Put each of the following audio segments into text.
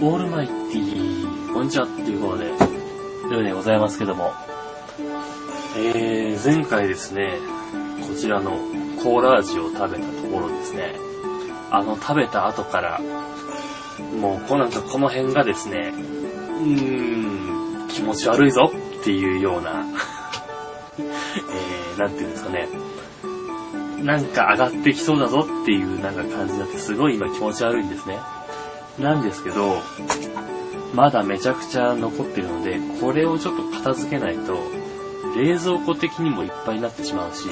オールマイティー、こんにちはっていうことで、ということでございますけども、えー、前回ですね、こちらのコーラ味を食べたところですね、あの食べた後から、もうこうなんかこの辺がですね、うーん、気持ち悪いぞっていうような、えー、なんていうんですかね、なんか上がってきそうだぞっていうなんか感じになってすごい今気持ち悪いんですね。なんですけど、まだめちゃくちゃ残ってるので、これをちょっと片付けないと、冷蔵庫的にもいっぱいになってしまうし、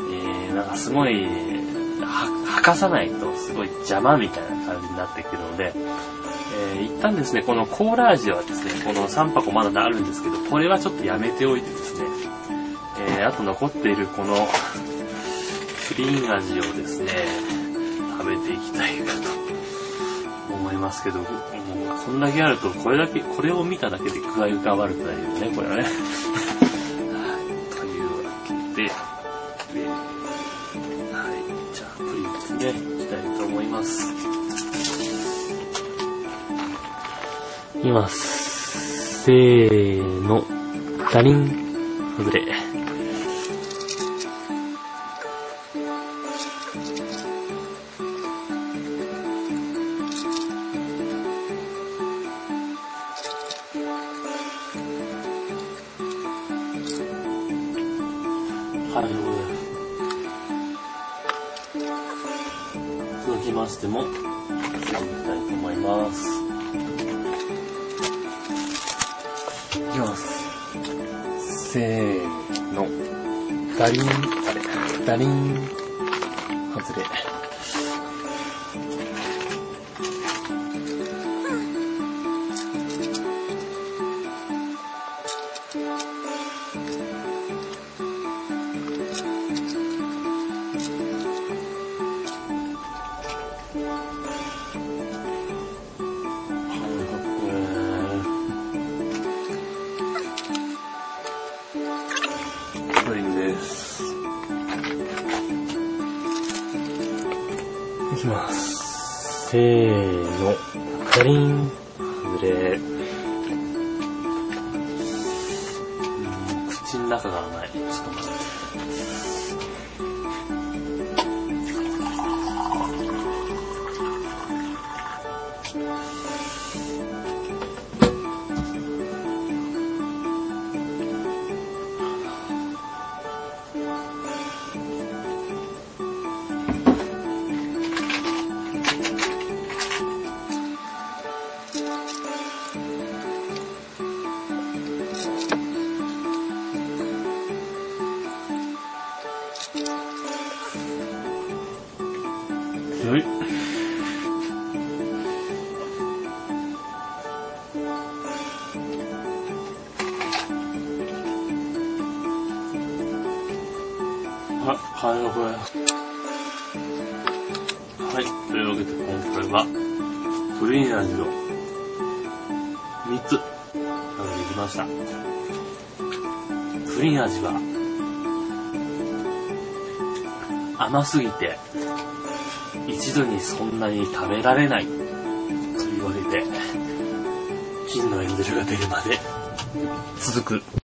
えー、なんかすごい、は、かさないとすごい邪魔みたいな感じになってくるので、えー、一旦ですね、このコーラ味はですね、この3箱まだあるんですけど、これはちょっとやめておいてですね、えー、あと残っているこの、プリン味をですね、ますけど、もうこんだけあると、これだけ、これを見ただけで具合が悪くなるよね、これはね。はい、というわけ、で、はい、じゃあプリンですね、いきたいと思います。いきます。せーの、ダリン、外れ。はい、続きましても、次行きたいと思います。いきます。せーの。ダリン、あれ、ダリン、外れ。きます。せーの。カリン。外れ。口の中が甘い。ちょっと待って。はい。あ、はい、これ。はい、というわけで今回は、プリン味を3つ食べてきました。プリン味は甘すぎて一度にそんなに食べられない。と言われて、金のエンゼルが出るまで続く。